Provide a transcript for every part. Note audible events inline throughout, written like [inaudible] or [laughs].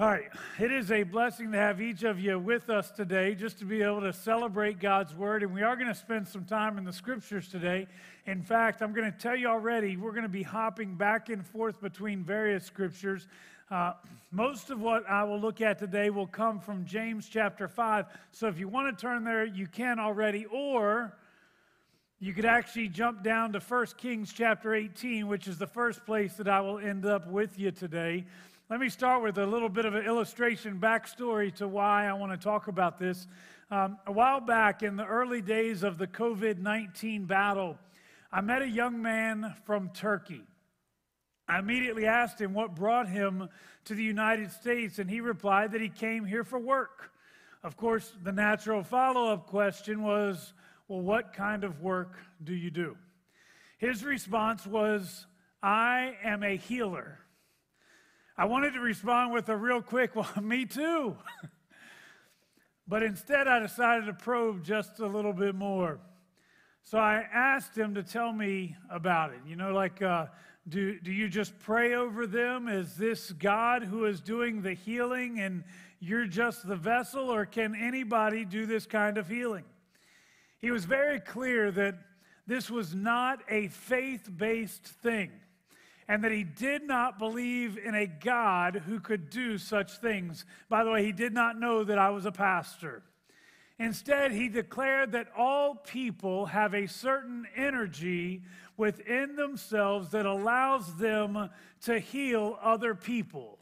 All right, it is a blessing to have each of you with us today just to be able to celebrate God's Word. And we are going to spend some time in the Scriptures today. In fact, I'm going to tell you already, we're going to be hopping back and forth between various Scriptures. Uh, most of what I will look at today will come from James chapter 5. So if you want to turn there, you can already, or you could actually jump down to 1 Kings chapter 18, which is the first place that I will end up with you today. Let me start with a little bit of an illustration backstory to why I want to talk about this. Um, a while back, in the early days of the COVID 19 battle, I met a young man from Turkey. I immediately asked him what brought him to the United States, and he replied that he came here for work. Of course, the natural follow up question was, Well, what kind of work do you do? His response was, I am a healer. I wanted to respond with a real quick, [laughs] well, me too. [laughs] but instead, I decided to probe just a little bit more. So I asked him to tell me about it. You know, like, uh, do, do you just pray over them? Is this God who is doing the healing and you're just the vessel, or can anybody do this kind of healing? He was very clear that this was not a faith based thing and that he did not believe in a God who could do such things. By the way, he did not know that I was a pastor. Instead, he declared that all people have a certain energy within themselves that allows them to heal other people.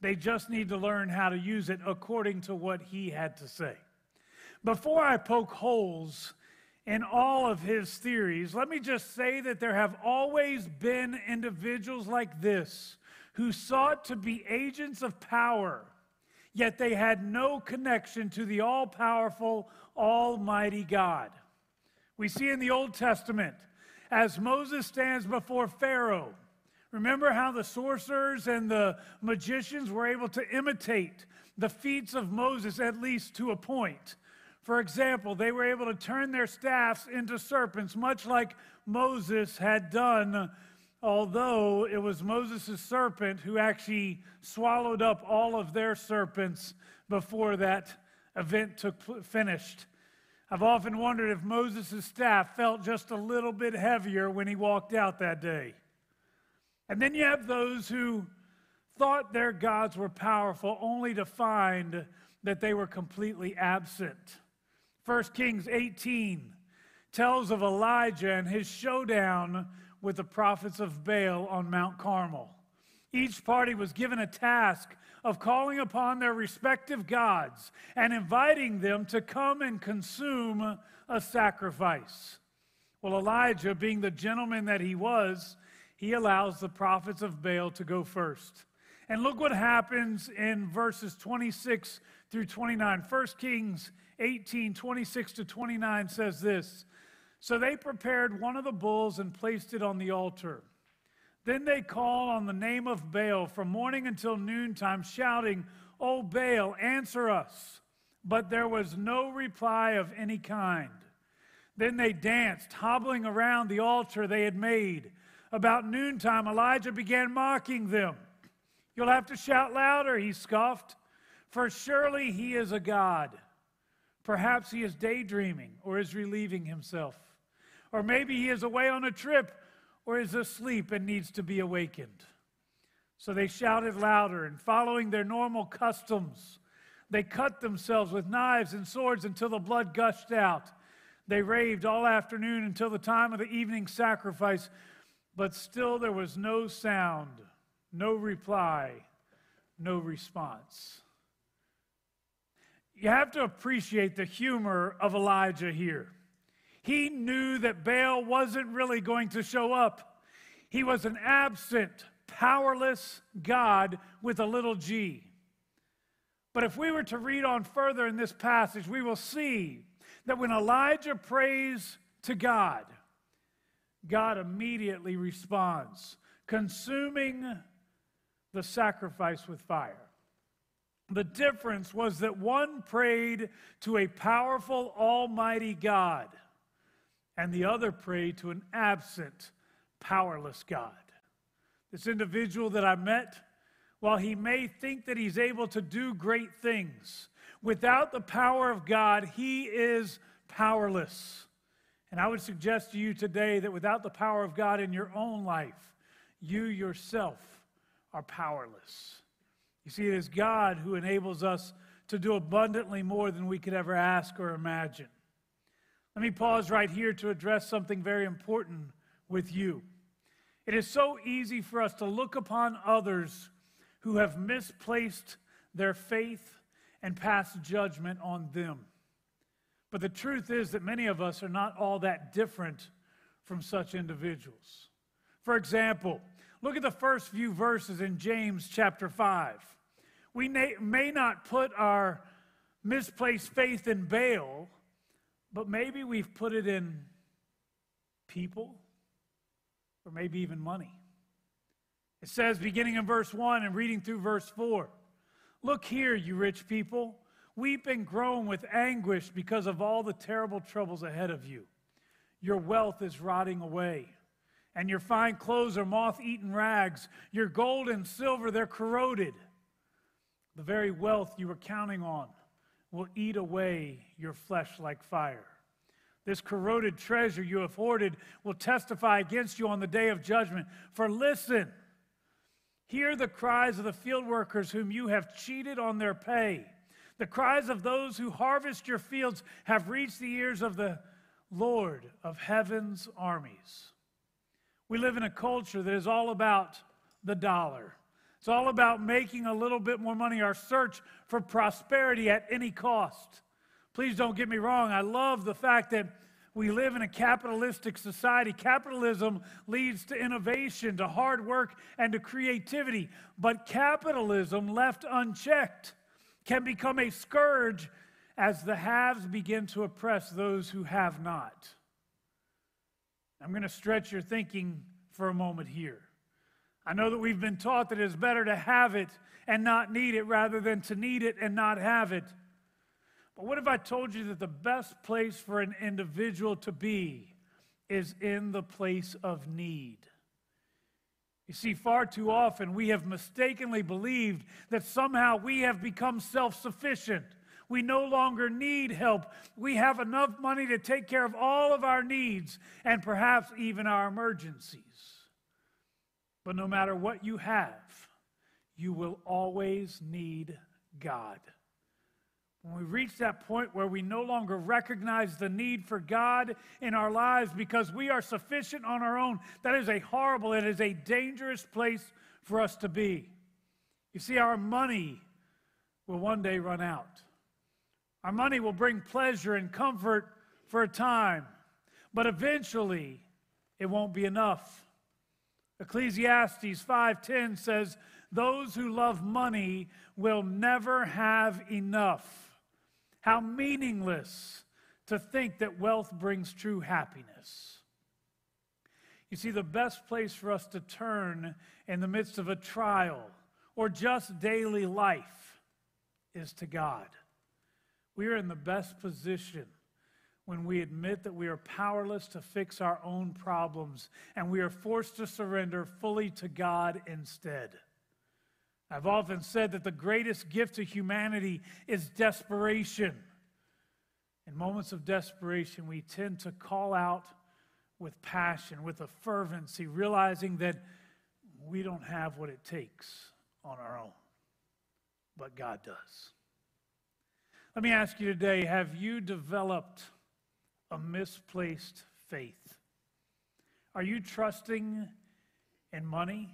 They just need to learn how to use it according to what he had to say. Before I poke holes in all of his theories, let me just say that there have always been individuals like this who sought to be agents of power, yet they had no connection to the all powerful, almighty God. We see in the Old Testament, as Moses stands before Pharaoh, remember how the sorcerers and the magicians were able to imitate the feats of Moses, at least to a point. For example, they were able to turn their staffs into serpents, much like Moses had done, although it was Moses' serpent who actually swallowed up all of their serpents before that event took finished. I've often wondered if Moses' staff felt just a little bit heavier when he walked out that day. And then you have those who thought their gods were powerful only to find that they were completely absent. 1 Kings 18 tells of Elijah and his showdown with the prophets of Baal on Mount Carmel. Each party was given a task of calling upon their respective gods and inviting them to come and consume a sacrifice. Well, Elijah, being the gentleman that he was, he allows the prophets of Baal to go first. And look what happens in verses 26 through 29. 1 Kings 18 26 to 29 says this So they prepared one of the bulls and placed it on the altar. Then they called on the name of Baal from morning until noontime, shouting, O Baal, answer us. But there was no reply of any kind. Then they danced, hobbling around the altar they had made. About noontime, Elijah began mocking them. You'll have to shout louder, he scoffed, for surely he is a God. Perhaps he is daydreaming or is relieving himself. Or maybe he is away on a trip or is asleep and needs to be awakened. So they shouted louder, and following their normal customs, they cut themselves with knives and swords until the blood gushed out. They raved all afternoon until the time of the evening sacrifice, but still there was no sound, no reply, no response you have to appreciate the humor of Elijah here. He knew that Baal wasn't really going to show up. He was an absent, powerless God with a little g. But if we were to read on further in this passage, we will see that when Elijah prays to God, God immediately responds, consuming the sacrifice with fire. The difference was that one prayed to a powerful, almighty God, and the other prayed to an absent, powerless God. This individual that I met while he may think that he's able to do great things, without the power of God, he is powerless. And I would suggest to you today that without the power of God in your own life, you yourself are powerless. You see, it is God who enables us to do abundantly more than we could ever ask or imagine. Let me pause right here to address something very important with you. It is so easy for us to look upon others who have misplaced their faith and pass judgment on them. But the truth is that many of us are not all that different from such individuals. For example, look at the first few verses in James chapter 5. We may not put our misplaced faith in Baal, but maybe we've put it in people or maybe even money. It says, beginning in verse 1 and reading through verse 4 Look here, you rich people, weep and groan with anguish because of all the terrible troubles ahead of you. Your wealth is rotting away, and your fine clothes are moth eaten rags. Your gold and silver, they're corroded. The very wealth you were counting on will eat away your flesh like fire. This corroded treasure you have hoarded will testify against you on the day of judgment. For listen, hear the cries of the field workers whom you have cheated on their pay. The cries of those who harvest your fields have reached the ears of the Lord of heaven's armies. We live in a culture that is all about the dollar. It's all about making a little bit more money, our search for prosperity at any cost. Please don't get me wrong. I love the fact that we live in a capitalistic society. Capitalism leads to innovation, to hard work, and to creativity. But capitalism, left unchecked, can become a scourge as the haves begin to oppress those who have not. I'm going to stretch your thinking for a moment here. I know that we've been taught that it's better to have it and not need it rather than to need it and not have it. But what if I told you that the best place for an individual to be is in the place of need? You see, far too often we have mistakenly believed that somehow we have become self sufficient. We no longer need help. We have enough money to take care of all of our needs and perhaps even our emergencies. But no matter what you have, you will always need God. When we reach that point where we no longer recognize the need for God in our lives because we are sufficient on our own, that is a horrible, it is a dangerous place for us to be. You see, our money will one day run out. Our money will bring pleasure and comfort for a time, but eventually it won't be enough. Ecclesiastes 5:10 says, "Those who love money will never have enough." How meaningless to think that wealth brings true happiness. You see, the best place for us to turn in the midst of a trial or just daily life is to God. We are in the best position when we admit that we are powerless to fix our own problems and we are forced to surrender fully to God instead. I've often said that the greatest gift to humanity is desperation. In moments of desperation, we tend to call out with passion, with a fervency, realizing that we don't have what it takes on our own, but God does. Let me ask you today have you developed a misplaced faith? Are you trusting in money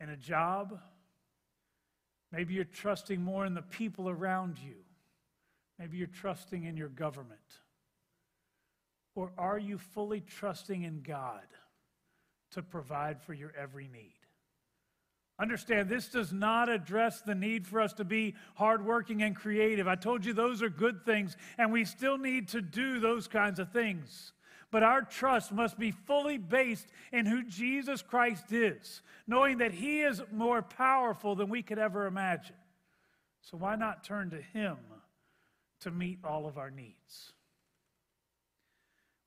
and a job? Maybe you're trusting more in the people around you. Maybe you're trusting in your government. Or are you fully trusting in God to provide for your every need? Understand, this does not address the need for us to be hardworking and creative. I told you those are good things, and we still need to do those kinds of things. But our trust must be fully based in who Jesus Christ is, knowing that He is more powerful than we could ever imagine. So, why not turn to Him to meet all of our needs?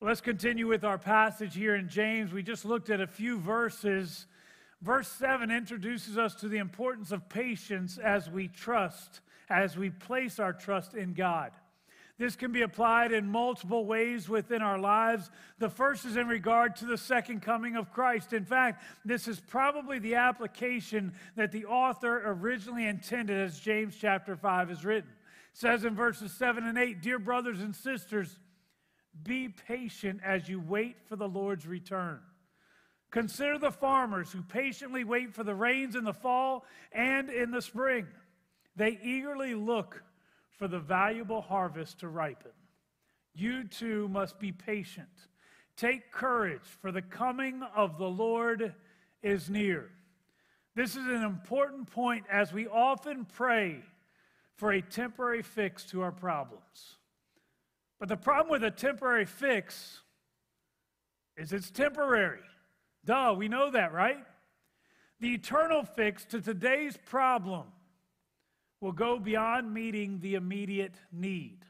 Let's continue with our passage here in James. We just looked at a few verses Verse 7 introduces us to the importance of patience as we trust, as we place our trust in God. This can be applied in multiple ways within our lives. The first is in regard to the second coming of Christ. In fact, this is probably the application that the author originally intended as James chapter 5 is written. It says in verses 7 and 8, Dear brothers and sisters, be patient as you wait for the Lord's return. Consider the farmers who patiently wait for the rains in the fall and in the spring. They eagerly look for the valuable harvest to ripen. You too must be patient. Take courage, for the coming of the Lord is near. This is an important point as we often pray for a temporary fix to our problems. But the problem with a temporary fix is it's temporary. Duh, we know that, right? The eternal fix to today's problem will go beyond meeting the immediate need.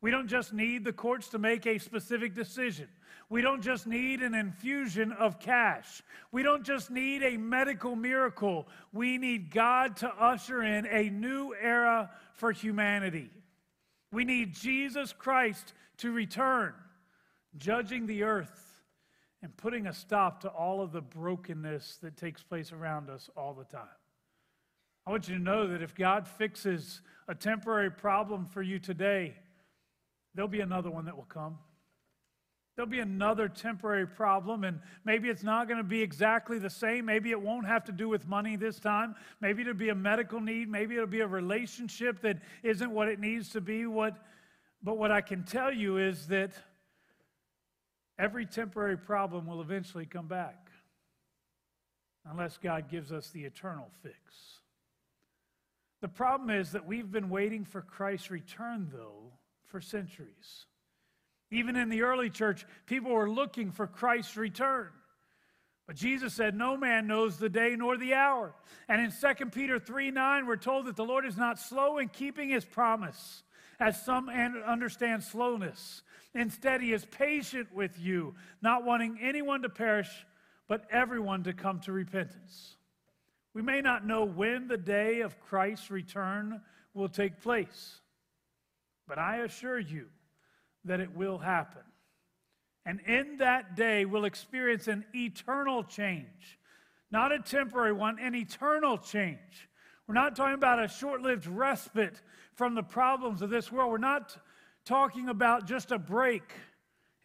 We don't just need the courts to make a specific decision. We don't just need an infusion of cash. We don't just need a medical miracle. We need God to usher in a new era for humanity. We need Jesus Christ to return, judging the earth and putting a stop to all of the brokenness that takes place around us all the time. I want you to know that if God fixes a temporary problem for you today, there'll be another one that will come. There'll be another temporary problem, and maybe it's not going to be exactly the same. Maybe it won't have to do with money this time. Maybe it'll be a medical need. Maybe it'll be a relationship that isn't what it needs to be. What, but what I can tell you is that every temporary problem will eventually come back unless God gives us the eternal fix. The problem is that we've been waiting for Christ's return, though, for centuries. Even in the early church, people were looking for Christ's return. But Jesus said, No man knows the day nor the hour. And in 2 Peter 3 9, we're told that the Lord is not slow in keeping his promise, as some understand slowness. Instead, he is patient with you, not wanting anyone to perish, but everyone to come to repentance. We may not know when the day of Christ's return will take place, but I assure you that it will happen. And in that day, we'll experience an eternal change, not a temporary one, an eternal change. We're not talking about a short lived respite from the problems of this world. We're not talking about just a break.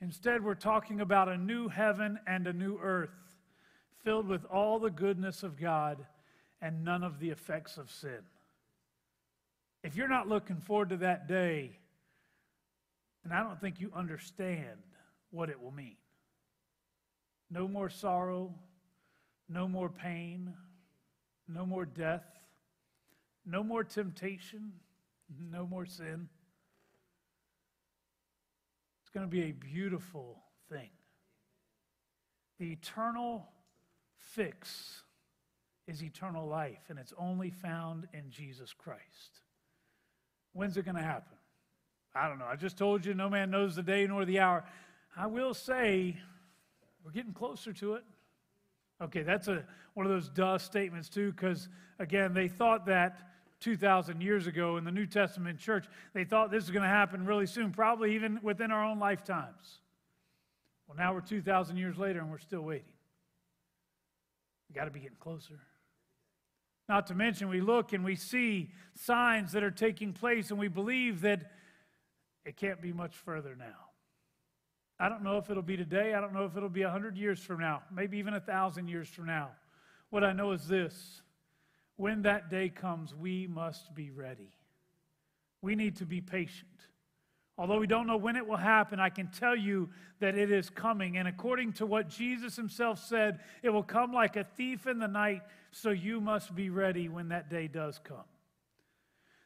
Instead, we're talking about a new heaven and a new earth filled with all the goodness of God and none of the effects of sin. If you're not looking forward to that day, then I don't think you understand what it will mean. No more sorrow, no more pain, no more death, no more temptation, no more sin. It's going to be a beautiful thing. The eternal fix is eternal life, and it's only found in Jesus Christ. When's it going to happen? I don't know. I just told you no man knows the day nor the hour. I will say we're getting closer to it. Okay, that's a, one of those duh statements, too, because, again, they thought that 2,000 years ago in the New Testament church. They thought this was going to happen really soon, probably even within our own lifetimes. Well, now we're 2,000 years later and we're still waiting. We've got to be getting closer. Not to mention, we look and we see signs that are taking place, and we believe that it can't be much further now. I don't know if it'll be today. I don't know if it'll be 100 years from now, maybe even 1,000 years from now. What I know is this when that day comes, we must be ready. We need to be patient. Although we don't know when it will happen, I can tell you that it is coming. And according to what Jesus himself said, it will come like a thief in the night, so you must be ready when that day does come.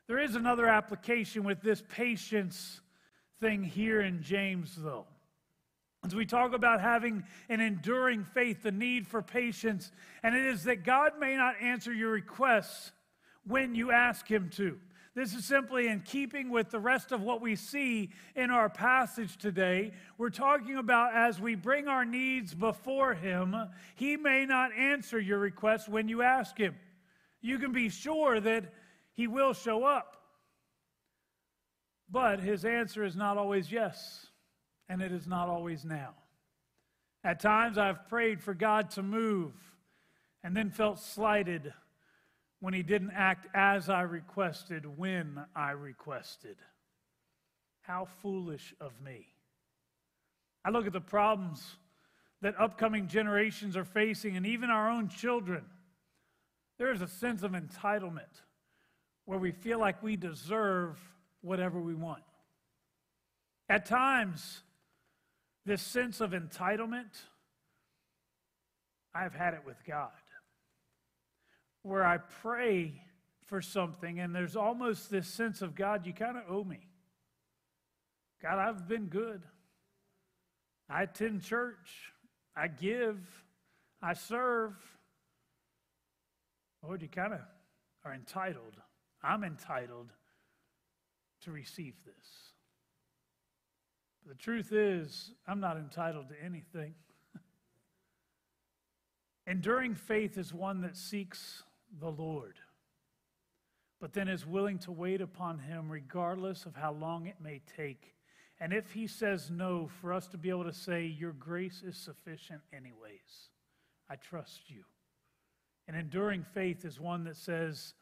There is another application with this patience thing here in James, though. As we talk about having an enduring faith, the need for patience, and it is that God may not answer your requests when you ask Him to. This is simply in keeping with the rest of what we see in our passage today. We're talking about as we bring our needs before Him, He may not answer your request when you ask Him. You can be sure that He will show up. But His answer is not always yes, and it is not always now. At times I've prayed for God to move and then felt slighted when he didn't act as I requested when I requested. How foolish of me. I look at the problems that upcoming generations are facing, and even our own children. There is a sense of entitlement where we feel like we deserve whatever we want. At times, this sense of entitlement, I've had it with God where I pray for something and there's almost this sense of God, you kind of owe me. God, I've been good. I attend church. I give. I serve. Lord, you kind of are entitled. I'm entitled to receive this. The truth is, I'm not entitled to anything. [laughs] Enduring faith is one that seeks the Lord, but then is willing to wait upon him regardless of how long it may take. And if he says no, for us to be able to say, Your grace is sufficient, anyways. I trust you. And enduring faith is one that says,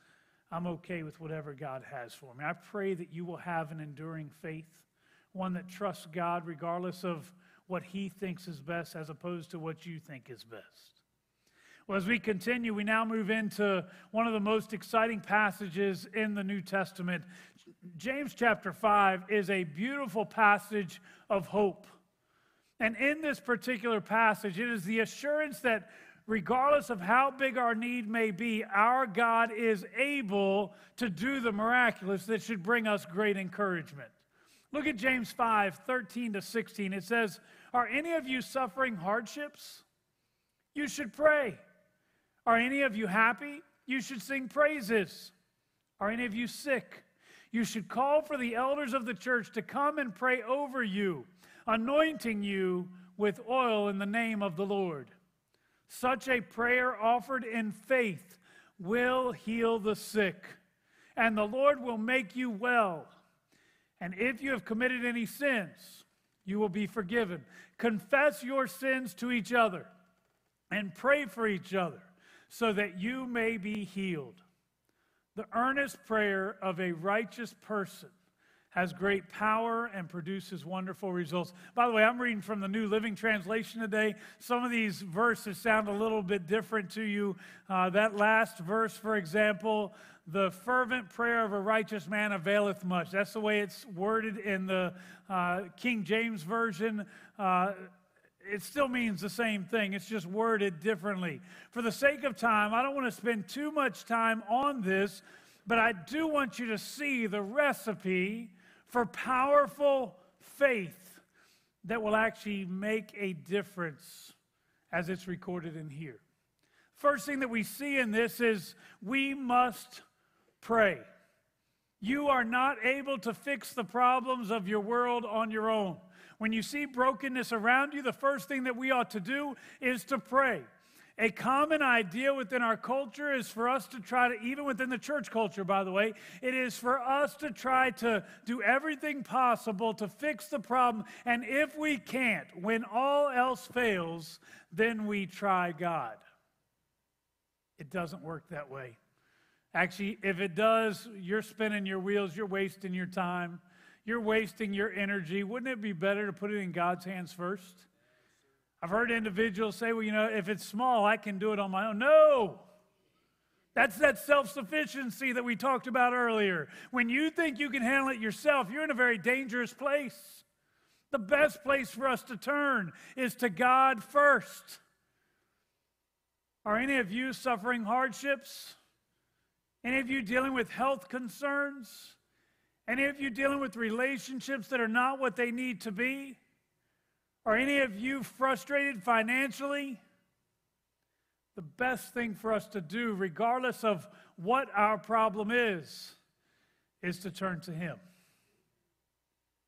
I'm okay with whatever God has for me. I pray that you will have an enduring faith, one that trusts God regardless of what he thinks is best as opposed to what you think is best. Well, as we continue, we now move into one of the most exciting passages in the New Testament. James chapter 5 is a beautiful passage of hope. And in this particular passage, it is the assurance that regardless of how big our need may be, our God is able to do the miraculous that should bring us great encouragement. Look at James 5 13 to 16. It says, Are any of you suffering hardships? You should pray. Are any of you happy? You should sing praises. Are any of you sick? You should call for the elders of the church to come and pray over you, anointing you with oil in the name of the Lord. Such a prayer offered in faith will heal the sick, and the Lord will make you well. And if you have committed any sins, you will be forgiven. Confess your sins to each other and pray for each other so that you may be healed. The earnest prayer of a righteous person has great power and produces wonderful results. By the way, I'm reading from the New Living Translation today. Some of these verses sound a little bit different to you. Uh, that last verse, for example, the fervent prayer of a righteous man availeth much. That's the way it's worded in the uh, King James Version. Uh, it still means the same thing, it's just worded differently. For the sake of time, I don't want to spend too much time on this, but I do want you to see the recipe for powerful faith that will actually make a difference as it's recorded in here. First thing that we see in this is we must pray. You are not able to fix the problems of your world on your own. When you see brokenness around you, the first thing that we ought to do is to pray. A common idea within our culture is for us to try to, even within the church culture, by the way, it is for us to try to do everything possible to fix the problem. And if we can't, when all else fails, then we try God. It doesn't work that way. Actually, if it does, you're spinning your wheels, you're wasting your time. You're wasting your energy. Wouldn't it be better to put it in God's hands first? I've heard individuals say, well, you know, if it's small, I can do it on my own. No! That's that self sufficiency that we talked about earlier. When you think you can handle it yourself, you're in a very dangerous place. The best place for us to turn is to God first. Are any of you suffering hardships? Any of you dealing with health concerns? Any of you dealing with relationships that are not what they need to be? Are any of you frustrated financially? The best thing for us to do, regardless of what our problem is, is to turn to Him.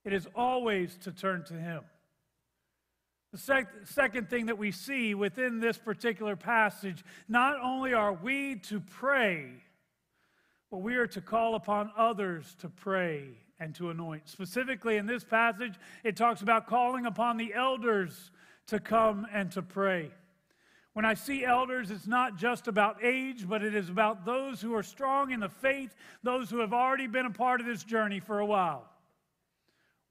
It is always to turn to Him. The sec- second thing that we see within this particular passage not only are we to pray, but we are to call upon others to pray and to anoint. Specifically, in this passage, it talks about calling upon the elders to come and to pray. When I see elders, it's not just about age, but it is about those who are strong in the faith, those who have already been a part of this journey for a while.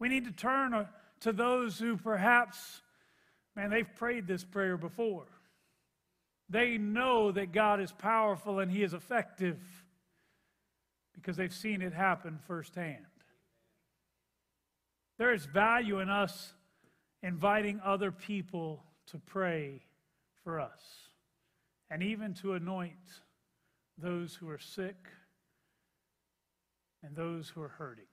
We need to turn uh, to those who perhaps, man, they've prayed this prayer before. They know that God is powerful and He is effective because they've seen it happen firsthand. There is value in us inviting other people to pray for us and even to anoint those who are sick and those who are hurting.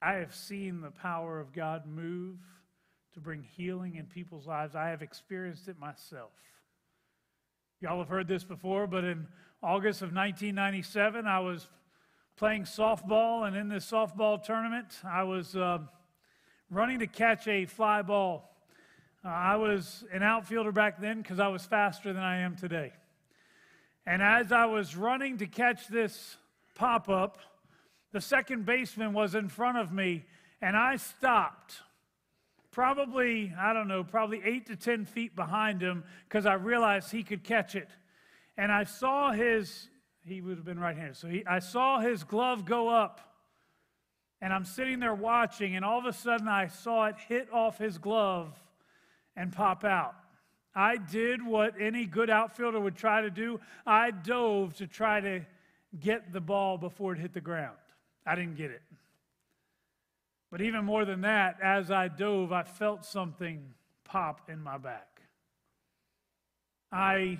I have seen the power of God move to bring healing in people's lives. I have experienced it myself. Y'all have heard this before, but in August of 1997, I was playing softball, and in this softball tournament, I was uh, running to catch a fly ball uh, I was an outfielder back then because I was faster than I am today. And as I was running to catch this pop up, the second baseman was in front of me, and I stopped. Probably, I don't know, probably eight to 10 feet behind him because I realized he could catch it. And I saw his, he would have been right handed. So he, I saw his glove go up. And I'm sitting there watching, and all of a sudden I saw it hit off his glove and pop out. I did what any good outfielder would try to do. I dove to try to get the ball before it hit the ground. I didn't get it. But even more than that, as I dove, I felt something pop in my back. I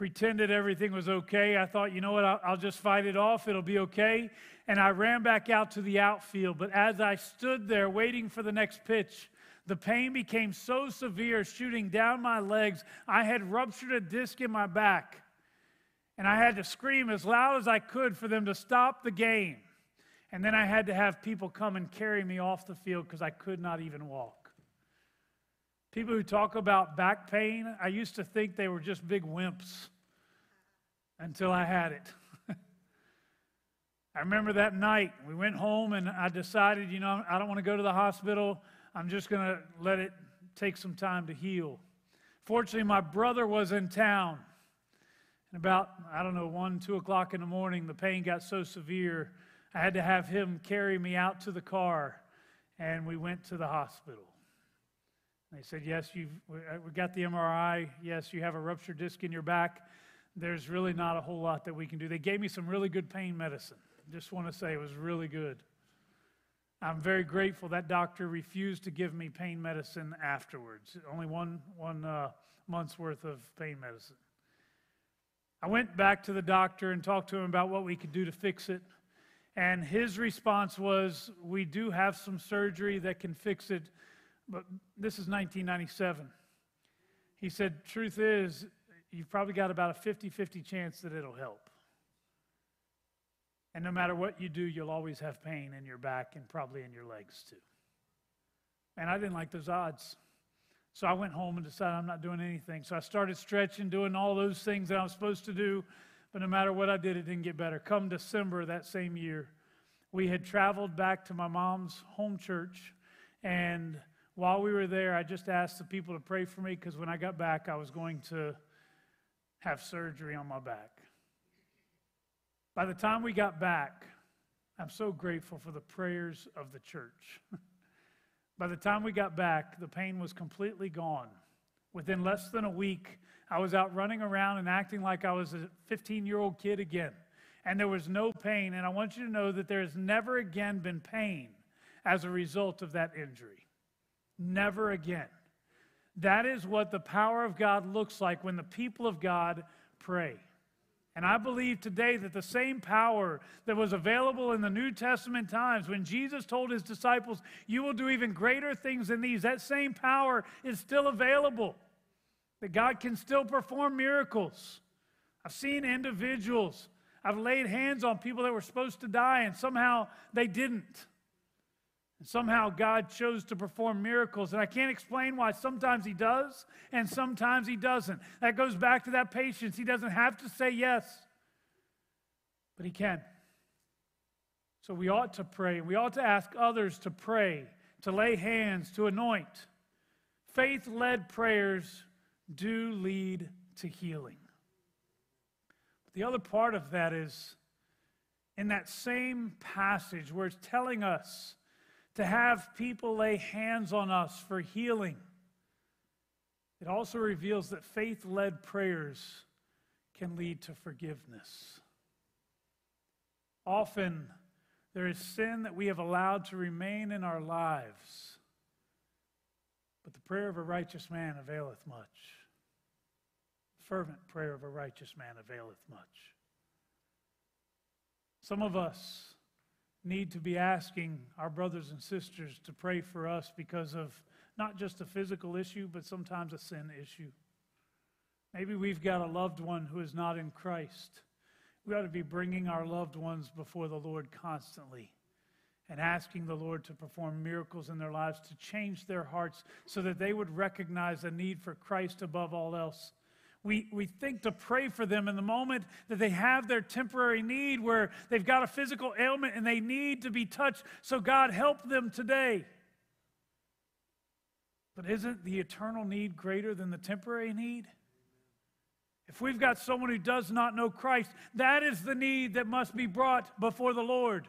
pretended everything was okay. I thought, you know what, I'll, I'll, just fight it off. It'll be okay. And I ran back out to the outfield. But as I stood there waiting for the next pitch, the pain became so severe, shooting down my legs, I had ruptured a disc in my back. And I had to scream as loud as I could for them to stop the game. And then I had to have people come and carry me off the field because I could not even walk. People who talk about back pain, I used to think they were just big wimps until I had it. [laughs] I remember that night we went home and I decided, you know, I don't want to go to the hospital. I'm just going to let it take some time to heal. Fortunately, my brother was in town. And about, I don't know, 1, 2 o'clock in the morning, the pain got so severe, I had to have him carry me out to the car, and we went to the hospital. They said, Yes, you've, uh, we got the MRI. Yes, you have a ruptured disc in your back. There's really not a whole lot that we can do. They gave me some really good pain medicine. Just want to say it was really good. I'm very grateful that doctor refused to give me pain medicine afterwards. Only one, one uh, month's worth of pain medicine. I went back to the doctor and talked to him about what we could do to fix it. And his response was, We do have some surgery that can fix it, but this is 1997. He said, Truth is, you've probably got about a 50 50 chance that it'll help. And no matter what you do, you'll always have pain in your back and probably in your legs too. And I didn't like those odds. So I went home and decided I'm not doing anything. So I started stretching, doing all those things that I was supposed to do. But no matter what I did, it didn't get better. Come December that same year, we had traveled back to my mom's home church. And while we were there, I just asked the people to pray for me because when I got back, I was going to have surgery on my back. By the time we got back, I'm so grateful for the prayers of the church. [laughs] By the time we got back, the pain was completely gone. Within less than a week, I was out running around and acting like I was a 15 year old kid again. And there was no pain. And I want you to know that there has never again been pain as a result of that injury. Never again. That is what the power of God looks like when the people of God pray. And I believe today that the same power that was available in the New Testament times when Jesus told his disciples, You will do even greater things than these, that same power is still available. That God can still perform miracles. I've seen individuals, I've laid hands on people that were supposed to die and somehow they didn't. And somehow God chose to perform miracles. And I can't explain why sometimes He does and sometimes He doesn't. That goes back to that patience. He doesn't have to say yes, but He can. So we ought to pray. We ought to ask others to pray, to lay hands, to anoint. Faith led prayers do lead to healing. But the other part of that is in that same passage where it's telling us to have people lay hands on us for healing. It also reveals that faith led prayers can lead to forgiveness. Often, there is sin that we have allowed to remain in our lives, but the prayer of a righteous man availeth much. The fervent prayer of a righteous man availeth much. Some of us need to be asking our brothers and sisters to pray for us because of not just a physical issue, but sometimes a sin issue. Maybe we've got a loved one who is not in Christ. We ought to be bringing our loved ones before the Lord constantly and asking the Lord to perform miracles in their lives to change their hearts so that they would recognize a need for Christ above all else we, we think to pray for them in the moment that they have their temporary need where they've got a physical ailment and they need to be touched. So, God, help them today. But isn't the eternal need greater than the temporary need? If we've got someone who does not know Christ, that is the need that must be brought before the Lord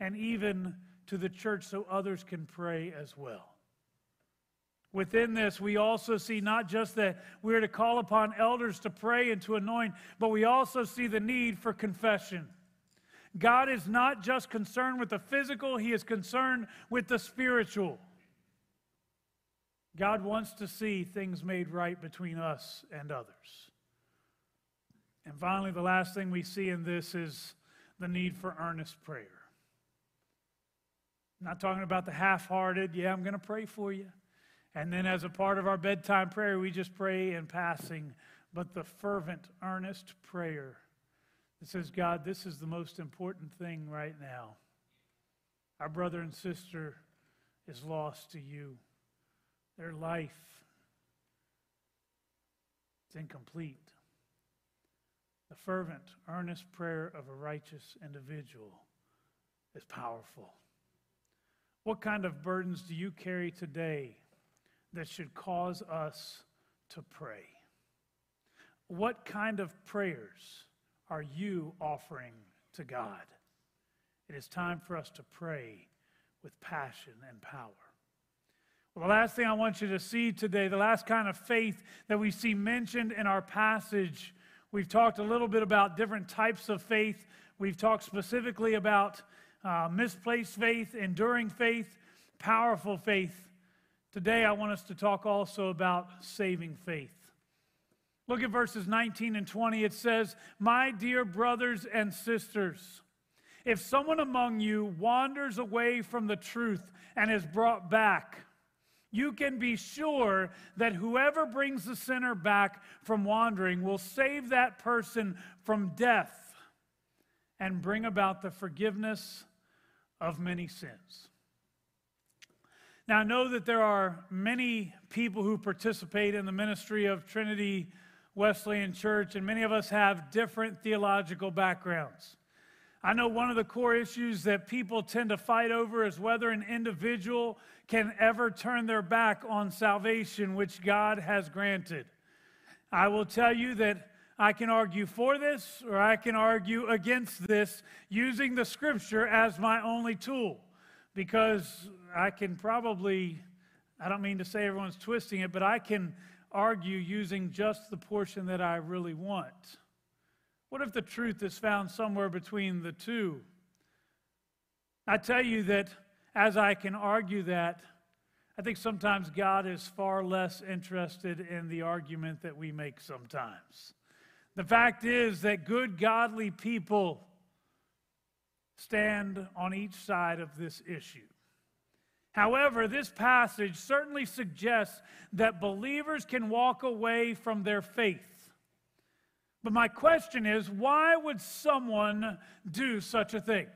and even to the church so others can pray as well. Within this, we also see not just that we're to call upon elders to pray and to anoint, but we also see the need for confession. God is not just concerned with the physical, He is concerned with the spiritual. God wants to see things made right between us and others. And finally, the last thing we see in this is the need for earnest prayer. I'm not talking about the half hearted, yeah, I'm going to pray for you. And then, as a part of our bedtime prayer, we just pray in passing, but the fervent, earnest prayer that says, God, this is the most important thing right now. Our brother and sister is lost to you, their life is incomplete. The fervent, earnest prayer of a righteous individual is powerful. What kind of burdens do you carry today? That should cause us to pray. What kind of prayers are you offering to God? It is time for us to pray with passion and power. Well, the last thing I want you to see today, the last kind of faith that we see mentioned in our passage, we've talked a little bit about different types of faith. We've talked specifically about uh, misplaced faith, enduring faith, powerful faith. Today, I want us to talk also about saving faith. Look at verses 19 and 20. It says, My dear brothers and sisters, if someone among you wanders away from the truth and is brought back, you can be sure that whoever brings the sinner back from wandering will save that person from death and bring about the forgiveness of many sins. Now, I know that there are many people who participate in the ministry of Trinity Wesleyan Church, and many of us have different theological backgrounds. I know one of the core issues that people tend to fight over is whether an individual can ever turn their back on salvation, which God has granted. I will tell you that I can argue for this or I can argue against this using the scripture as my only tool because I can probably, I don't mean to say everyone's twisting it, but I can argue using just the portion that I really want. What if the truth is found somewhere between the two? I tell you that as I can argue that, I think sometimes God is far less interested in the argument that we make sometimes. The fact is that good, godly people stand on each side of this issue. However, this passage certainly suggests that believers can walk away from their faith. But my question is why would someone do such a thing?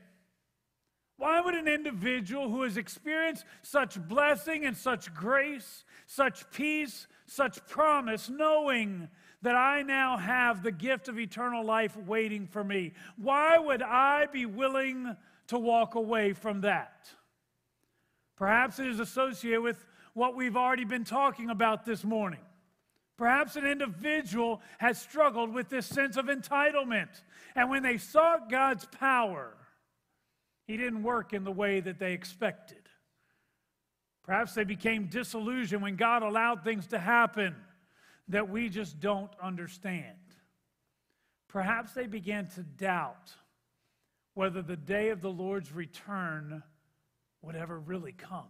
Why would an individual who has experienced such blessing and such grace, such peace, such promise, knowing that I now have the gift of eternal life waiting for me, why would I be willing to walk away from that? Perhaps it is associated with what we've already been talking about this morning. Perhaps an individual has struggled with this sense of entitlement. And when they sought God's power, he didn't work in the way that they expected. Perhaps they became disillusioned when God allowed things to happen that we just don't understand. Perhaps they began to doubt whether the day of the Lord's return would ever really come.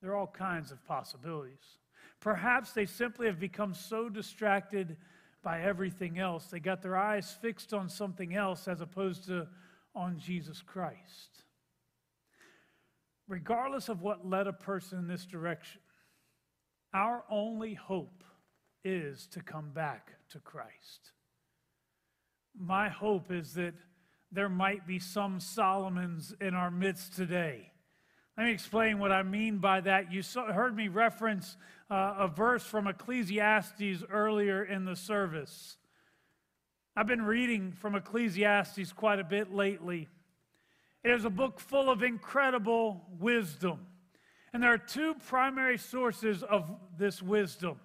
There are all kinds of possibilities. Perhaps they simply have become so distracted by everything else, they got their eyes fixed on something else as opposed to on Jesus Christ. Regardless of what led a person in this direction, our only hope is to come back to Christ. My hope is that there might be some Solomons in our midst today. Let me explain what I mean by that. You saw, heard me reference uh, a verse from Ecclesiastes earlier in the service. I've been reading from Ecclesiastes quite a bit lately. It is a book full of incredible wisdom. And there are two primary sources of this wisdom.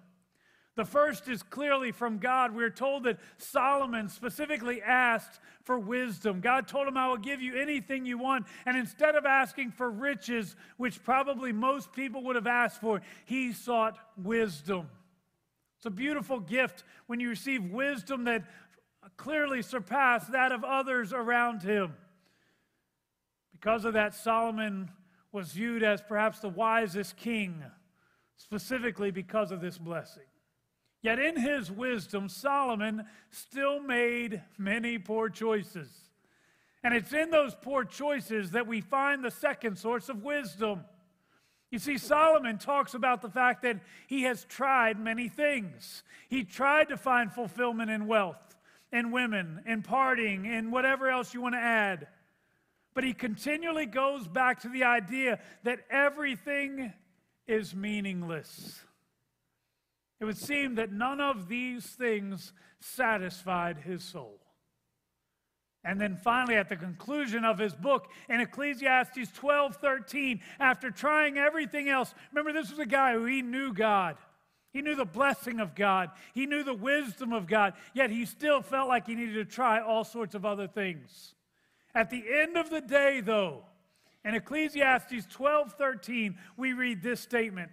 The first is clearly from God. We're told that Solomon specifically asked for wisdom. God told him, I will give you anything you want. And instead of asking for riches, which probably most people would have asked for, he sought wisdom. It's a beautiful gift when you receive wisdom that clearly surpassed that of others around him. Because of that, Solomon was viewed as perhaps the wisest king, specifically because of this blessing. Yet in his wisdom, Solomon still made many poor choices. And it's in those poor choices that we find the second source of wisdom. You see, Solomon talks about the fact that he has tried many things. He tried to find fulfillment in wealth, in women, in partying, in whatever else you want to add. But he continually goes back to the idea that everything is meaningless. It would seem that none of these things satisfied his soul. And then finally, at the conclusion of his book in Ecclesiastes 12 13, after trying everything else, remember, this was a guy who he knew God. He knew the blessing of God. He knew the wisdom of God, yet he still felt like he needed to try all sorts of other things. At the end of the day, though, in Ecclesiastes 12 13, we read this statement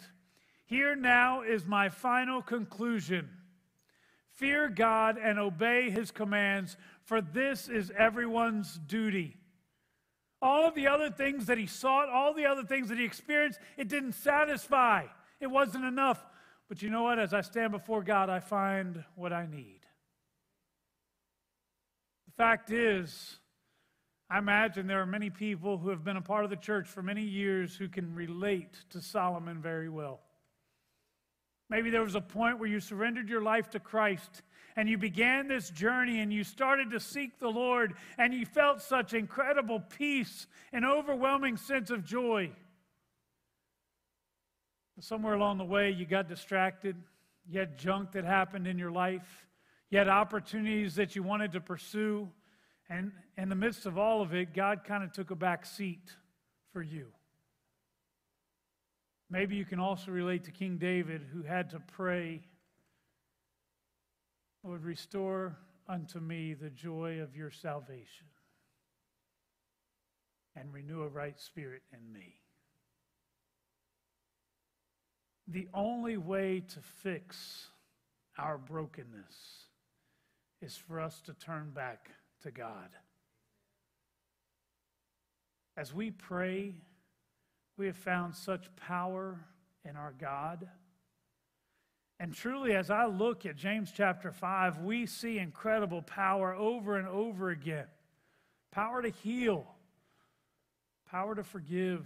here now is my final conclusion fear God and obey his commands, for this is everyone's duty. All of the other things that he sought, all the other things that he experienced, it didn't satisfy. It wasn't enough. But you know what? As I stand before God, I find what I need. The fact is, I imagine there are many people who have been a part of the church for many years who can relate to Solomon very well. Maybe there was a point where you surrendered your life to Christ and you began this journey and you started to seek the Lord and you felt such incredible peace and overwhelming sense of joy. But somewhere along the way, you got distracted. You had junk that happened in your life. You had opportunities that you wanted to pursue. And in the midst of all of it, God kind of took a back seat for you. Maybe you can also relate to King David, who had to pray, Lord, restore unto me the joy of your salvation and renew a right spirit in me. The only way to fix our brokenness is for us to turn back to God. As we pray, we have found such power in our God. And truly, as I look at James chapter 5, we see incredible power over and over again power to heal, power to forgive.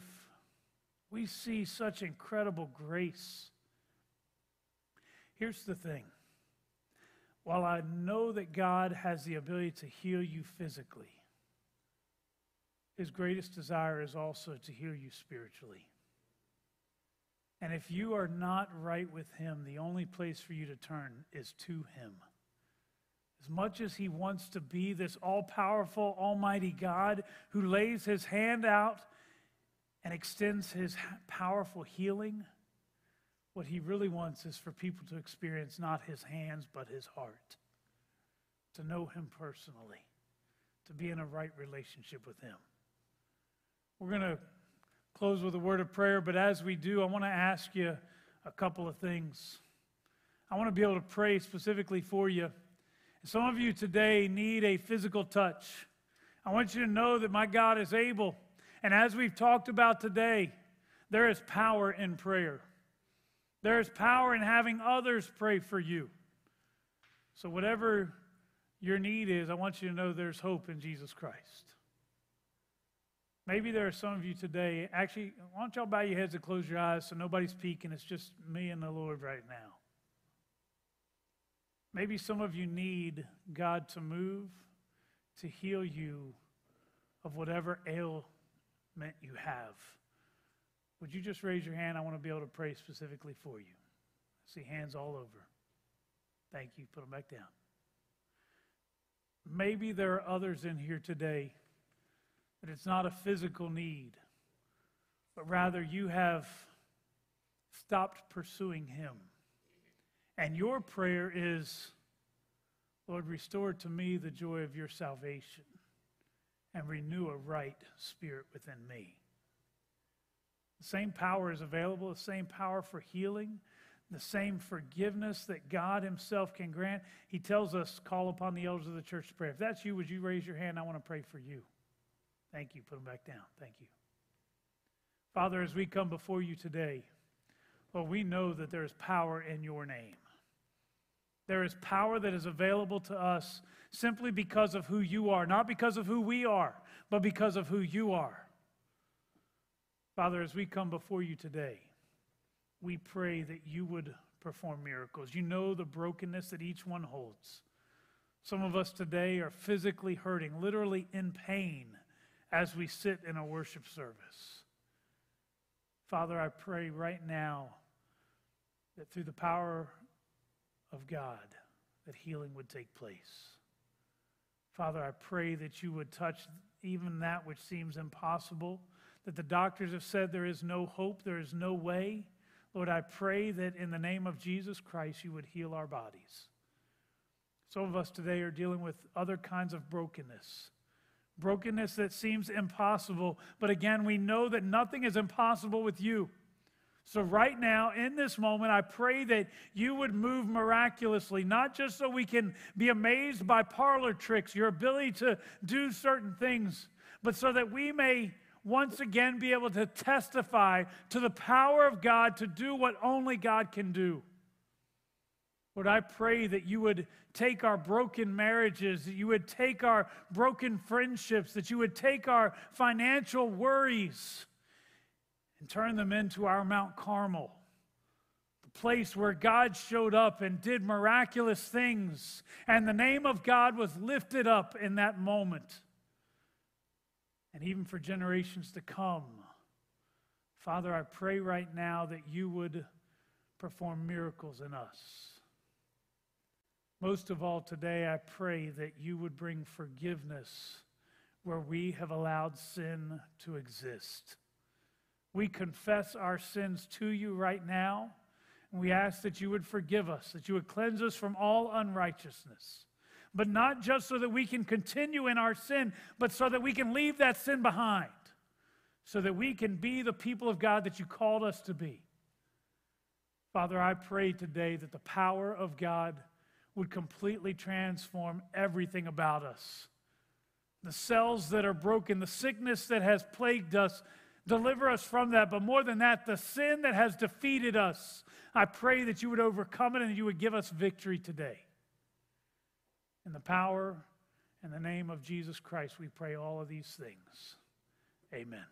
We see such incredible grace. Here's the thing while I know that God has the ability to heal you physically, his greatest desire is also to hear you spiritually. And if you are not right with him, the only place for you to turn is to him. As much as he wants to be this all powerful, almighty God who lays his hand out and extends his powerful healing, what he really wants is for people to experience not his hands, but his heart, to know him personally, to be in a right relationship with him. We're going to close with a word of prayer, but as we do, I want to ask you a couple of things. I want to be able to pray specifically for you. Some of you today need a physical touch. I want you to know that my God is able. And as we've talked about today, there is power in prayer. There is power in having others pray for you. So, whatever your need is, I want you to know there's hope in Jesus Christ. Maybe there are some of you today, actually, why don't y'all bow your heads and close your eyes so nobody's peeking? It's just me and the Lord right now. Maybe some of you need God to move, to heal you of whatever ailment you have. Would you just raise your hand? I want to be able to pray specifically for you. I see hands all over. Thank you. Put them back down. Maybe there are others in here today that it's not a physical need, but rather you have stopped pursuing Him. And your prayer is, Lord, restore to me the joy of your salvation and renew a right spirit within me. The same power is available, the same power for healing, the same forgiveness that God Himself can grant. He tells us, call upon the elders of the church to pray. If that's you, would you raise your hand? I want to pray for you. Thank you. Put them back down. Thank you. Father, as we come before you today, Lord, we know that there is power in your name. There is power that is available to us simply because of who you are, not because of who we are, but because of who you are. Father, as we come before you today, we pray that you would perform miracles. You know the brokenness that each one holds. Some of us today are physically hurting, literally in pain, as we sit in a worship service. Father, I pray right now that through the power of God that healing would take place. Father, I pray that you would touch even that which seems impossible, that the doctors have said there is no hope, there is no way. Lord, I pray that in the name of Jesus Christ, you would heal our bodies. Some of us today are dealing with other kinds of brokenness. Brokenness that seems impossible, but again, we know that nothing is impossible with you. So, right now, in this moment, I pray that you would move miraculously, not just so we can be amazed by parlor tricks, your ability to do certain things, but so that we may once again be able to testify to the power of God to do what only God can do. Lord, I pray that you would take our broken marriages, that you would take our broken friendships, that you would take our financial worries and turn them into our Mount Carmel, the place where God showed up and did miraculous things, and the name of God was lifted up in that moment. And even for generations to come, Father, I pray right now that you would perform miracles in us. Most of all, today, I pray that you would bring forgiveness where we have allowed sin to exist. We confess our sins to you right now, and we ask that you would forgive us, that you would cleanse us from all unrighteousness. But not just so that we can continue in our sin, but so that we can leave that sin behind, so that we can be the people of God that you called us to be. Father, I pray today that the power of God would completely transform everything about us. The cells that are broken, the sickness that has plagued us, Deliver us from that. But more than that, the sin that has defeated us, I pray that you would overcome it and you would give us victory today. In the power and the name of Jesus Christ, we pray all of these things. Amen.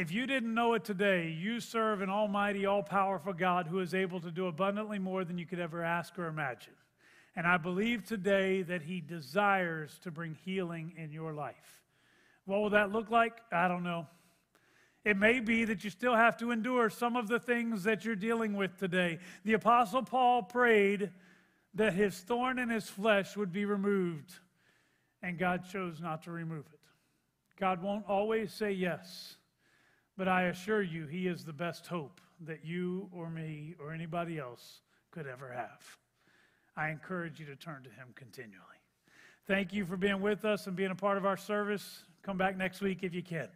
If you didn't know it today, you serve an almighty, all powerful God who is able to do abundantly more than you could ever ask or imagine. And I believe today that He desires to bring healing in your life. What will that look like? I don't know. It may be that you still have to endure some of the things that you're dealing with today. The Apostle Paul prayed that his thorn in his flesh would be removed, and God chose not to remove it. God won't always say yes, but I assure you, He is the best hope that you or me or anybody else could ever have. I encourage you to turn to Him continually. Thank you for being with us and being a part of our service. Come back next week if you can.